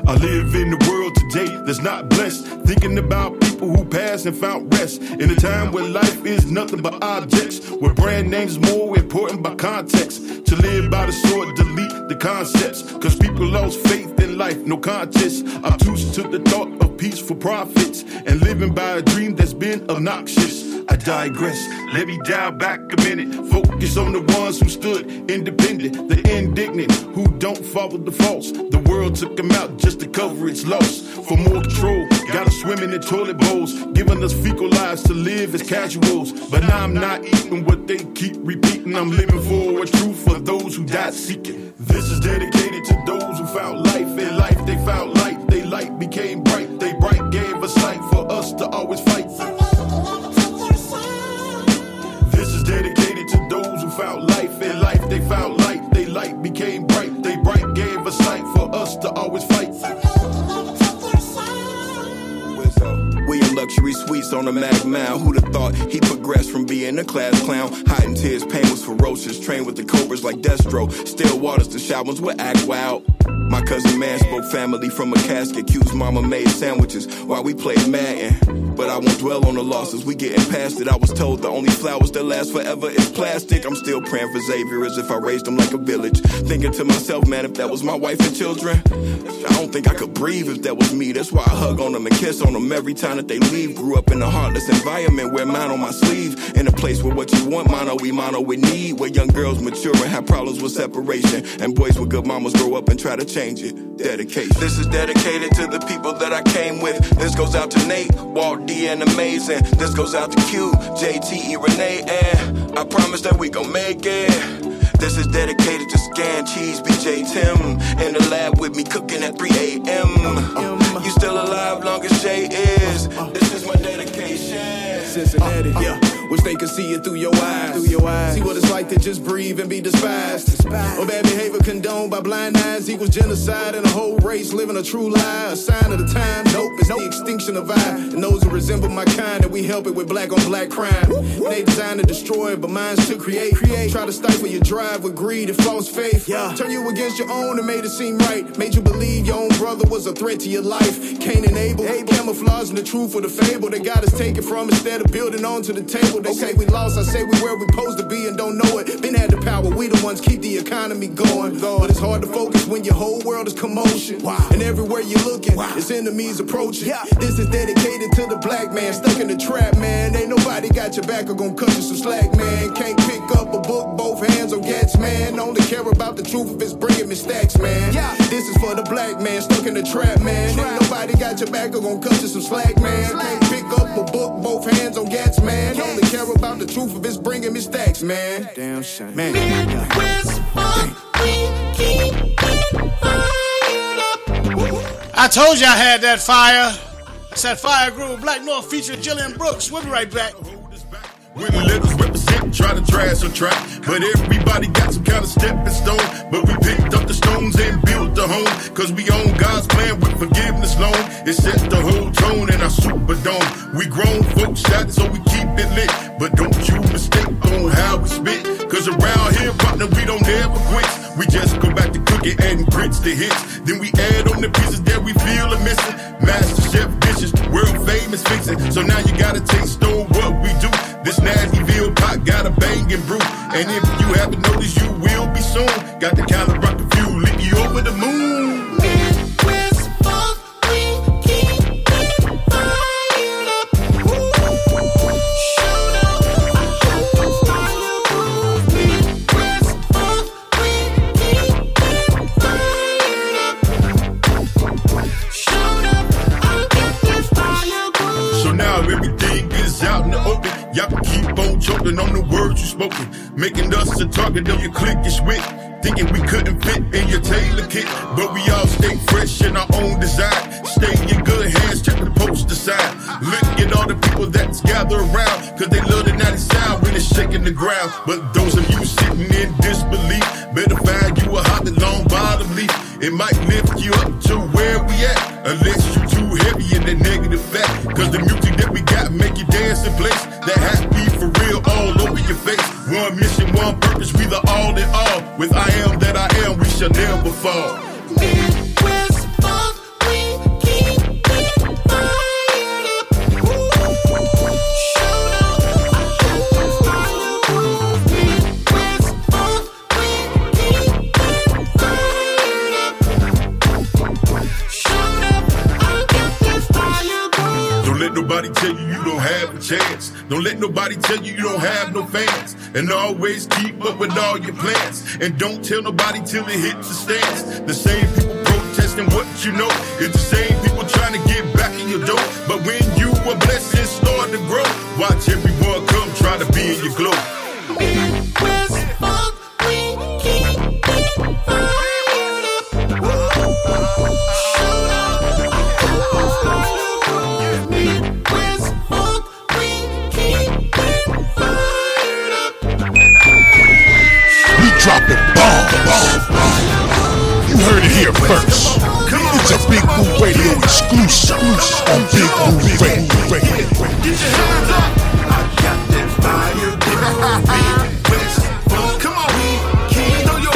I live in the world today that's not blessed. Thinking about people who passed and found rest. In a time where life is nothing but objects. Where brand names more important by context. To live by the sword, delete the concepts. Cause people lost faith in life, no conscience. Obtuse to the thought of peaceful profits. And living by a dream that's been obnoxious. I digress. Let me dial back a minute. Focus on the ones who stood independent, the indignant who don't follow the false. The world took them out just to cover its loss. For more control, got us swimming in the toilet bowls, giving us fecal lives to live as casuals. But now I'm not eating what they keep repeating. I'm living for a truth for those who died seeking. This is dedicated to those who found life in life. They found light, they light became bright. They bright gave us light for us to always fight. Found life in life. They found light, they light became bright. They bright gave us light for us to always fight. Luxury suites on a Mac Mile. Who'd have thought he progressed from being a class clown? Hiding tears, pain was ferocious. Trained with the cobras like Destro. Still waters, the shy ones would act wild. My cousin man spoke family from a casket. Accused mama made sandwiches while we played Madden. But I won't dwell on the losses. We getting past it. I was told the only flowers that last forever is plastic. I'm still praying for Xavier as if I raised him like a village. Thinking to myself, man, if that was my wife and children, I don't think I could breathe if that was me. That's why I hug on them and kiss on them every time that they leave. Grew up in a heartless environment, wear mine on my sleeve. In a place where what you want, mono, we mono, we need. Where young girls mature and have problems with separation. And boys with good mamas grow up and try to change it. Dedication. This is dedicated to the people that I came with. This goes out to Nate, Walt D, and Amazing. This goes out to Q, JT, Renee, and I promise that we gon' make it. This is dedicated to Scan Cheese, BJ Tim. In the lab with me cooking at 3 a.m. You still alive long as Jay is. This is my dedication. Cincinnati, uh, yeah. Wish they could see it through your eyes. Through your eyes. See what it's like to just breathe and be despised. Or bad behavior condoned by blind eyes equals genocide and a whole race living a true lie. A sign of the time. Nope, it's the extinction of I. And those who resemble my kind, and we help it with black on black crime. They designed to destroy, but minds to create. Create. Try to stifle your drive with greed and false faith. Yeah. Turn you against your own and made it seem right. Made you believe your own brother was a threat to your life. Cain and Abel. Camouflaging the truth with a fable that got us taken from instead of building onto the table. They say we lost, I say we where we supposed to be and don't know it. Been had the power, we the ones keep the economy going. But it's hard to focus when your whole world is commotion. And everywhere you're looking, it's enemies approaching. This is dedicated to the black man stuck in the trap, man. Ain't nobody got your back or gonna cut you some slack, man. Can't pick up a book, both hands on gats, man. Only care about the truth if it's bringing me stacks, man. Yeah. This is for the black man stuck in the trap, man. Ain't nobody got your back or gonna cut you some slack, man. Can't pick up a book, both hands on gats, man. Only care about the truth if it's bringing me stacks, man. Damn shame, man. I told you I had that fire. It's that fire group, Blakk North featuring Jillian Brooks. We'll be right back. When let us represent, try to trash or track. But everybody got some kind of stepping stone. But we picked up the stones and built the home. Cause we own God's plan with forgiveness loan. It set the whole tone in our superdome. We grown folks shot, so we keep it lit. But don't you mistake on how we spit. Cause around here, partner, we don't ever quit. We just go back to cooking and grits the hits. Then we add on the pieces that we feel are missing. Master chef dishes, world famous fixing. So now you gotta taste on what we do. This Nashville pot got a banging brew. And if you haven't noticed, you will be soon. Got the kind of rock view, lead you over the moon. Target of your cliquish wit. Thinking we couldn't fit in your tailor kit. But we all stay fresh in our own design. Stay in your good hands, check the poster sign. Look at all the people that's gathered around. Cause they love the 90 sound when it's shaking the ground. But those of you sitting And always keep up with all your plans. And don't tell nobody till it hits the stands. The same people protesting what you know. Get your hands up. I got that fire. Come on. Keep throw your.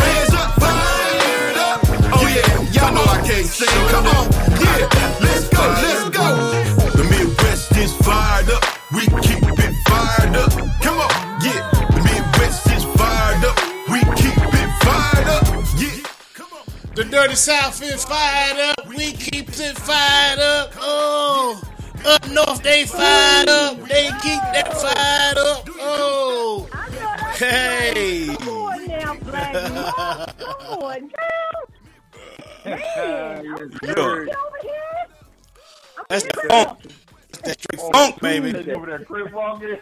Fired up. Oh yeah. Y'all know I can't sing. Come on. Yeah. Let's go. Let's go. The Midwest is fired up. We keep it fired up. Come on. Yeah. The Midwest is fired up. We keep it fired up. Yeah. Come on. The Dirty South is fired up. We keep it fired up. Oh, up north they fired up. They keep that fired up. Oh, hey. Come on now, Black. Come on, girl. Man, I'm Yes, over sir. here. That's the funk. That's that straight funk, baby. Over there, Chris Walker. Yo,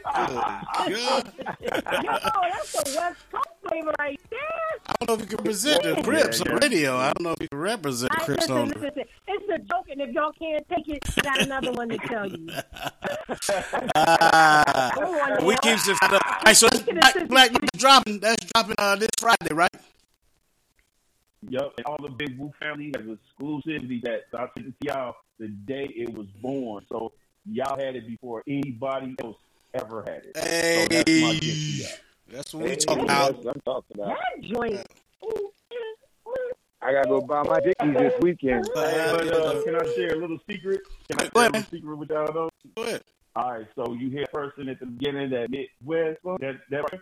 that's the West Coast flavor right there. I don't know if you can present the Crips on radio. I don't know if you can represent I, Crips listen, on. listen, listen. It's a joke, and if y'all can't take it, I got another one to tell you. Come on we keep it fired up. All right, so Black, Black Youth dropping. That's dropping uh, this Friday, right? Yup, and all the Big Woo family has exclusivity that so I sent it to y'all the day it was born. So y'all had it before anybody else ever had it. So that's my gift to y'all. That's what we talking about. I'm talking about. That joint. I gotta go buy my dickies this weekend. Hey, but uh, can I share a little secret? Can I share a little secret with y'all though? Go ahead. All right, so you hear a person at the beginning that Midwest, that that right?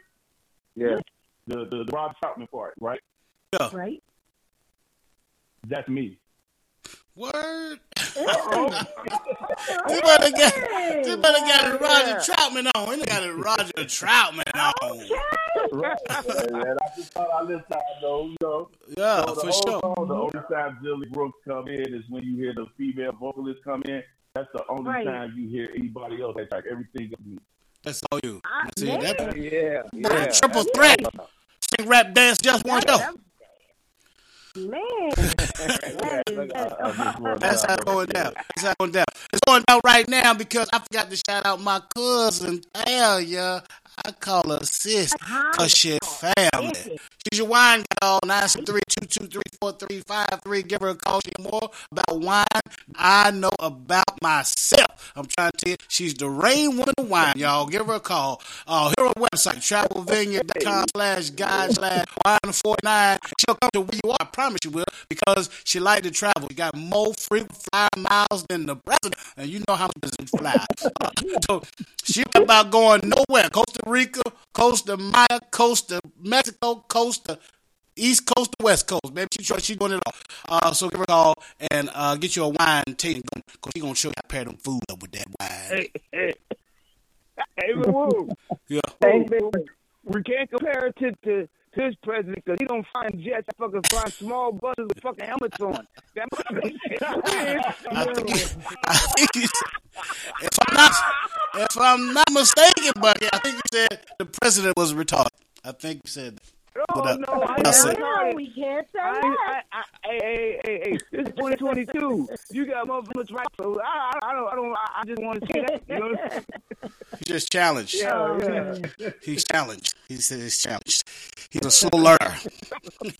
Yeah. The the, the Rob Troutman part, right? Yeah. Right. That's me. Word. They better got, they better got a Roger Troutman on. They got a Roger Troutman on. Right. and I just thought I listen I know, you know. Yeah, so for sure. Song, the only time Zilly Brooks come in is when you hear the female vocalist come in. That's the only Right. time you hear anybody else. That's like everything of me. That's all you. Ah, See, that, man. Yeah, triple threat. Sing, rap, dance, just one show. Man. That is, how it's going down. That's how it's going down. It's going down right now because I forgot to shout out my cousin. Yeah. I call her sis because she family. She's your wine gal, 973-223-4353. Give her a call. She more about wine I know about myself. I'm trying to tell you, she's the rain woman of wine, y'all. Give her a call. Uh, on the website, travelvineyard.com slash guide slash wine 49. She'll come to where you are. I promise you will because she like to travel. You got more free flyer miles than the president, and you know how much does it fly. Uh, so she about going nowhere. Costa Rica, Costa Maya, Costa Mexico, Costa East Coast to West Coast. Maybe she she's doing it all. Uh, so give her a call and uh, get you a wine tasting because she's gonna show you how to pair them food up with that wine. Hey, hey, hey, woo. Yeah. Hey, we can't compare it to, to, to his president because he don't find jets. I fucking find small buses with fucking helmets on. That I think, I think you if I'm not if I'm not mistaken, Bucky, I think you said the president was retarded. I think you said that. Oh, But, uh, no, I that's never it. we can't say I, that. I, I, hey, hey, hey, hey, this is 2022. You got motherfuckers right. So I, I, I don't, I don't, I I just want to say that. You know what He just challenged. Yeah, yeah. He's challenged. He said he's challenged. He's a slow learner.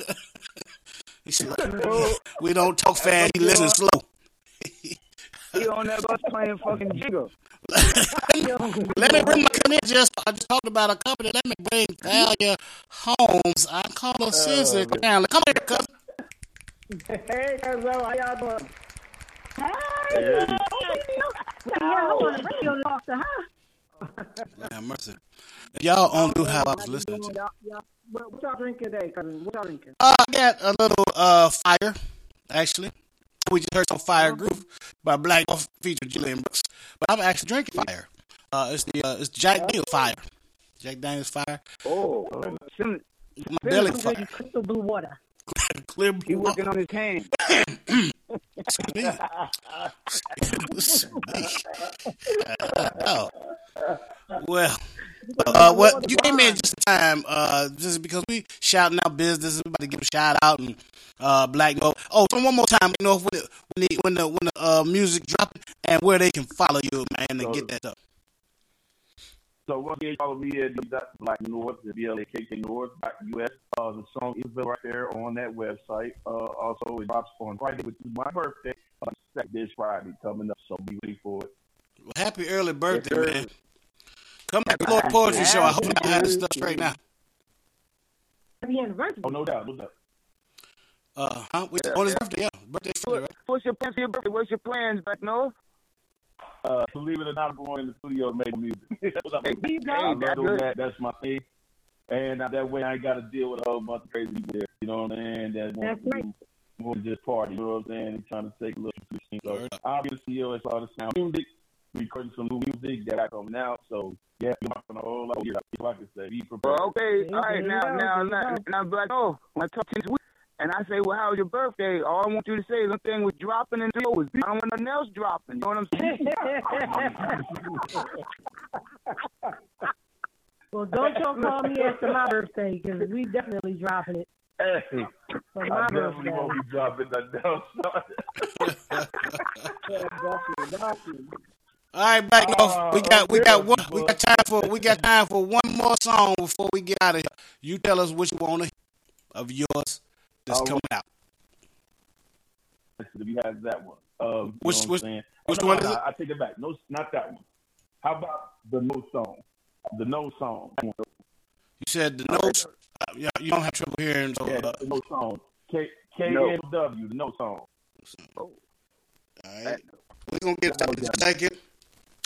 He's slow. We don't talk fast. He listens slow. He on that bus playing fucking jiggle. Let me bring my come in. Just I just talked about a company. Let me bring Thalia Holmes. I call her Sister Family. Come here, cousin. Hey, Carzo, how y'all doing? Hey, Yeah. yeah, I want to radio talk to her. Have mercy. Y'all only knew how I was listening to. Y'all- y'all- What what y'all drinking today, cousin? What y'all drinking? Uh, I got a little uh fire, actually. We just heard some Fire Groove by Black Dog featuring Julian Brooks. But I'm actually drinking fire. Uh, it's the uh, it's Jack Daniels Fire. Jack Daniels Fire. Oh, some, My belly fire. Crystal blue water. Clear he working on his hand. Excuse me. Excuse me. Oh. Well, uh, what you came in just in time, uh, just because we shouting out business, we about to give a shout out and uh, Black Note. Oh, so one more time, you know, when the when the when the, when the uh, music dropping and where they can follow you, man, and get that stuff. So what you follow me at Blakk North, the BLAKK North, US. Uh, the song is right there on that website. Uh, also, it drops on Friday, which is my birthday. Uh, this Friday coming up, so be ready for it. Well, happy early birthday, Yes, man. Come back to Lord Poetry Show. I hope I have this stuff straight now. Happy anniversary. Oh, no doubt, no doubt. Uh, huh? We, on his birthday, yeah. Birthday Friday, right? What's your plans for your birthday? What's your plans, Blakk North? Uh, believe it or not, I'm going in the studio to make music. that's what I'm Hey, hey, I'm that's doing that. That's my thing. And uh, that way I ain't got to deal with a whole bunch of crazy people. You know what I'm saying? That That's to want to just party. You know what I'm saying? And trying to take a look at things. So obviously, you know, it's all the sound music. Recording some new music that I coming out. So yeah, you're rocking a whole lot. Yeah, like I said, be prepared. Well, okay, all right, now, now, now, now, Blakk North. When I talk to you, and I say, well, how was your birthday? All I want you to say is something was dropping and it was. I don't want nothing else dropping. You know what I'm saying? Well, don't y'all call me after my birthday because we definitely dropping it. Hey, For I my definitely birthday. won't be dropping nothing else. All right, back off. Uh, We got we got one. We got time for we got time for one more song before we get out of here. You tell us which one of yours that's Uh, coming out. we have that one. Um, you Which- know what which- I'm saying? which Oh, no, one no, is it? I take it back. No, not that one. How about the no song? The no song. You said the notes. Uh, yeah, you don't have trouble hearing. So, Yeah, uh, the no song. K K No. The no song. all right, we're gonna get to it. Thank you.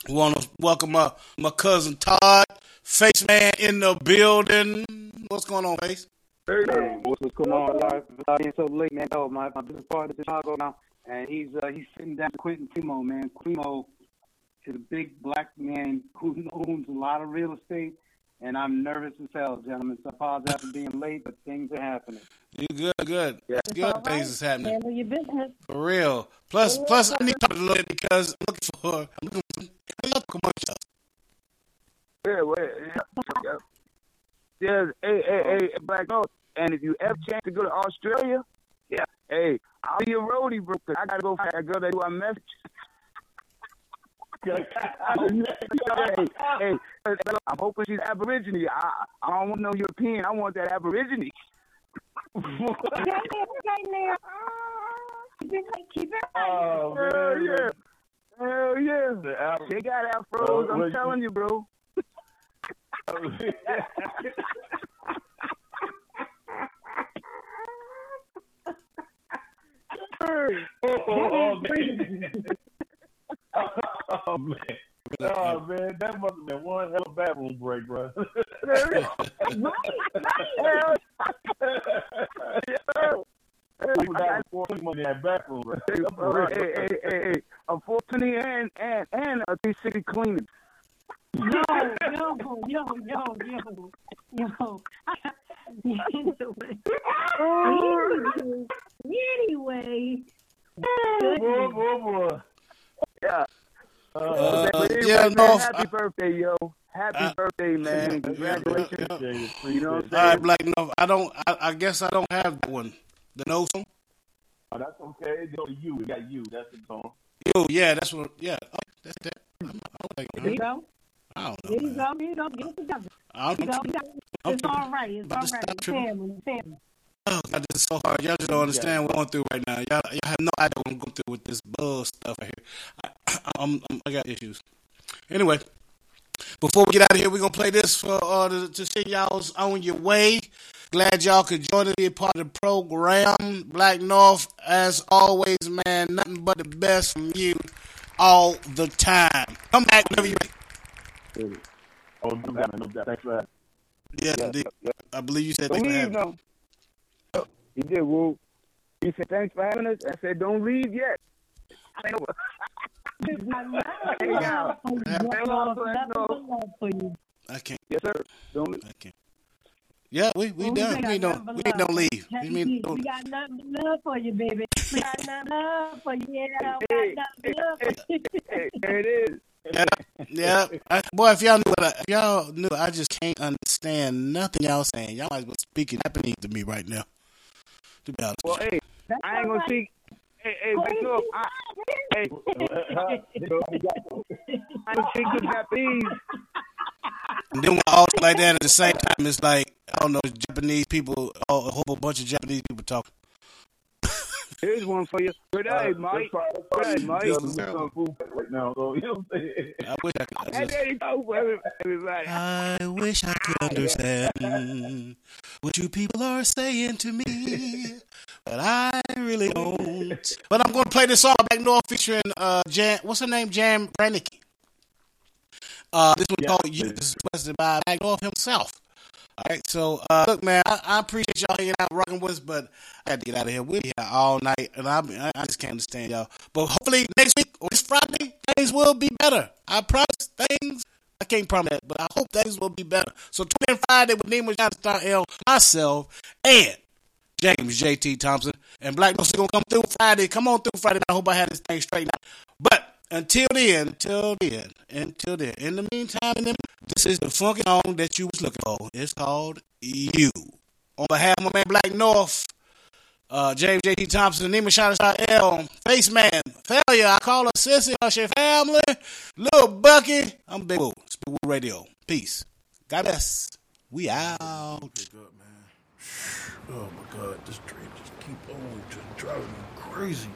We want to welcome my my cousin Todd, Face Man in the building. What's going on, Face? Hey, what's, what's going on? Live, live being so late, man. Oh, my, my business partner's in Chicago now, and he's uh, he's sitting down with Quintin Primo, man. Primo is a big black man who owns a lot of real estate, and I'm nervous as hell, gentlemen. So I apologize for being late, but things are happening. You good? Good. That's good. all Things is happening. Handle your business. For real. Plus, plus, I need to talk a little bit because I'm looking for. I'm looking for some commercials. Yeah, wait, yeah. Yeah, hey, hey, hey, Black North. And if you ever chance to go to Australia, yeah, hey, I'll be a roadie, bro. 'cause I gotta go find a girl that do our message. hey, hey, I'm hoping she's Aborigine. I, I don't want no European. I want that Aborigine. Okay, now, okay, now. Keep it, keep it Oh, Uh, yeah. Hell yeah. They got afros. I'm well, telling you, bro. Oh, man. oh, man. Oh, man. That must have been one hell of a bathroom break, bro. People got four money in that bathroom, bro. Oh, hey, hey, hey. A 420 and, and, and a 360 cleaning. Yo, yo, yo, yo, yo, yo. anyway, anyway. Yeah. Uh, yeah, man, no, happy birthday, yo. Happy birthday, man. Congratulations. You know what I'm saying? right, Black. I don't. I, I guess I don't have that one. The no song. Oh, that's okay. It's only you. We got you. That's the song. Yo, yeah, that's what. Yeah, oh, that's that. I'm, I. There you go. I don't know. There you go. There you go. Get it together. I'm- You know, I'm It's all right. It's about all to right. stop It's tripping. family. It's family. Oh, God, this is so hard. Y'all just don't understand what I'm going through right now. Y'all, y'all have no idea what I'm going through with this buzz stuff right here. I, I'm, I'm, I got issues. Anyway, before we get out of here, we're going to play this for uh, to, to send y'all's on your way. Glad y'all could join us, be a part of the program. Blakk North, as always, man, nothing but the best from you all the time. Come back whenever you're ready. Oh, no doubt. No doubt. Thanks for having Yeah, indeed. I believe you said Don't leave, having me. no. He did, Well, He said, thanks for having us. I said, don't leave yet. I know. Hang out. Hang on, Blakk North. I can't. Yes, sir. Don't I can't. Yeah, we we done. We ain't don't we ain't don't leave. We mean We don't, got nothing but love for you, baby. We got nothing but love for you. Yeah, we got nothing but love for you. There it is. Yeah, yeah. I, boy, if y'all knew what I, if y'all knew, I just can't understand nothing y'all saying. Y'all might as well speak in Japanese to me right now. To be honest. Well, with you. hey, I ain't gonna speak. Hey, hey, Big North, I, hey, I don't speak good Japanese. And then when I also like that at the same time, it's like I don't know, Japanese people, a whole bunch of Japanese people talking. Here's one for you. Good day, Mike. Good day, Mike. right now. So, you know what I'm saying? I wish I could. Just, there you go for everybody. I wish I could understand what you people are saying to me, but I really don't. But I'm going to play this song back north featuring uh Jam. What's her name? Jam Brannicky. Uh, this one called "You." This is requested by Back North himself. All right, so uh, look, man, I, I appreciate y'all hanging out, rocking with us, but I had to get out of here. We'll be here all night, and I, I just can't understand y'all. But hopefully next week or this Friday, things will be better. I promise things. I can't promise that, but I hope things will be better. So tune in Friday with Nemo John Star L, myself, and James JT Thompson, and Black Nose gonna come through Friday. Come on through Friday. I hope I had this thing straightened out. But until then, until then, until then. In the meantime, in the, this is the funky song that you was looking for. It's called "You." On behalf of my man Blakk North, uh, James J.T. Thompson, Nima Shot L, Face Man, Failure, I call her Sissy, Usher Family, Little Bucky. I'm Big Woo, Big Radio. Peace. God bless. We out. Oh my god, this dream just keep on just driving me crazy.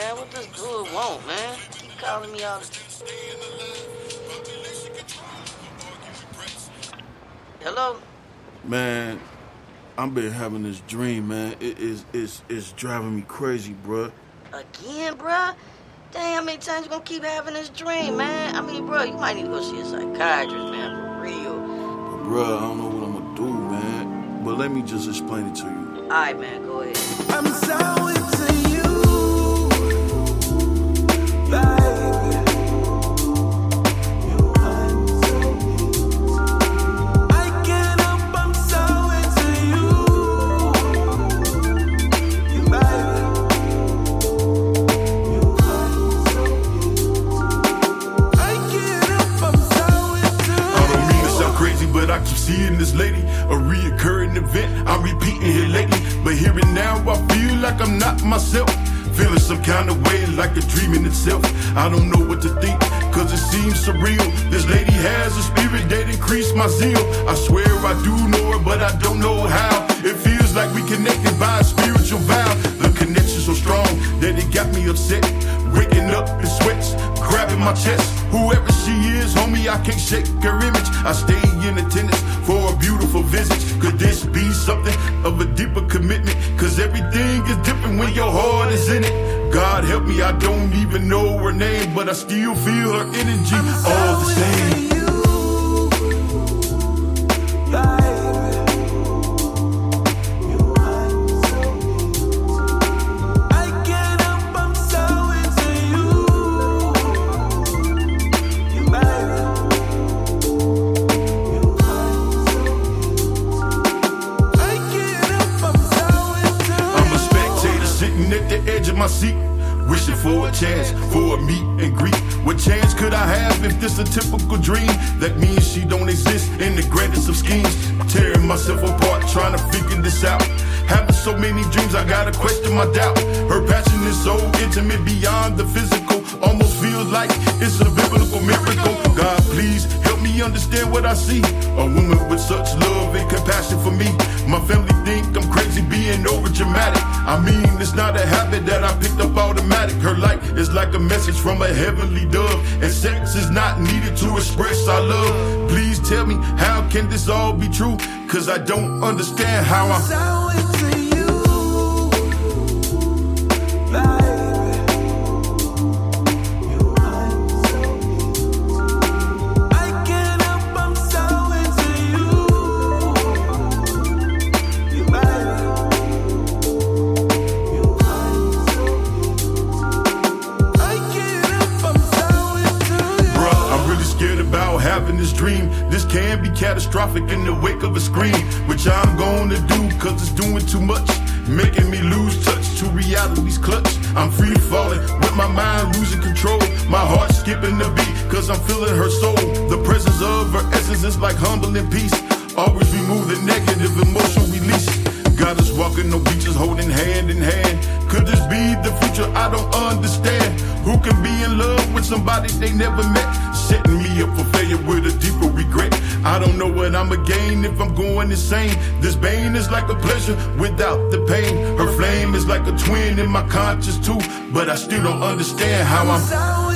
Man, man, what this dude want, man? He calling me all the Hello? Man, I've been having this dream, man. It is it's it's driving me crazy, bruh. Again, bruh? Damn, how many times you gonna keep having this dream, man? I mean, bro, you might need to go see a psychiatrist, man, for real. But bruh, I don't know what I'm gonna do, man. But let me just explain it to you. Alright, man, go ahead. Dramatic. I mean, it's not a habit that I picked up automatic. Her light is like a message from a heavenly dove. And sex is not needed to express our love. Please tell me, how can this all be true? Cause I don't understand how I'm. I'm her soul. The presence of her essence is like humbling peace. Always remove the negative emotion release. Got us walking the beaches holding hand in hand. Could this be the future? I don't understand. Who can be in love with somebody they never met? Setting me up for failure with a deeper regret. I don't know what I'ma gain if I'm going insane. This pain is like a pleasure without the pain. Her flame is like a twin in my conscience too. But I still don't understand how I'm.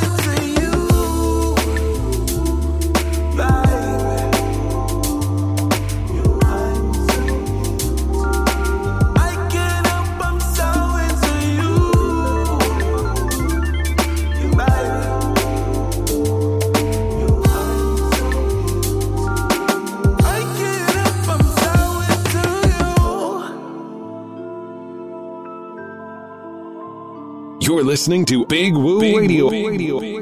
Listening to Big Woo Big Radio. Woo Radio.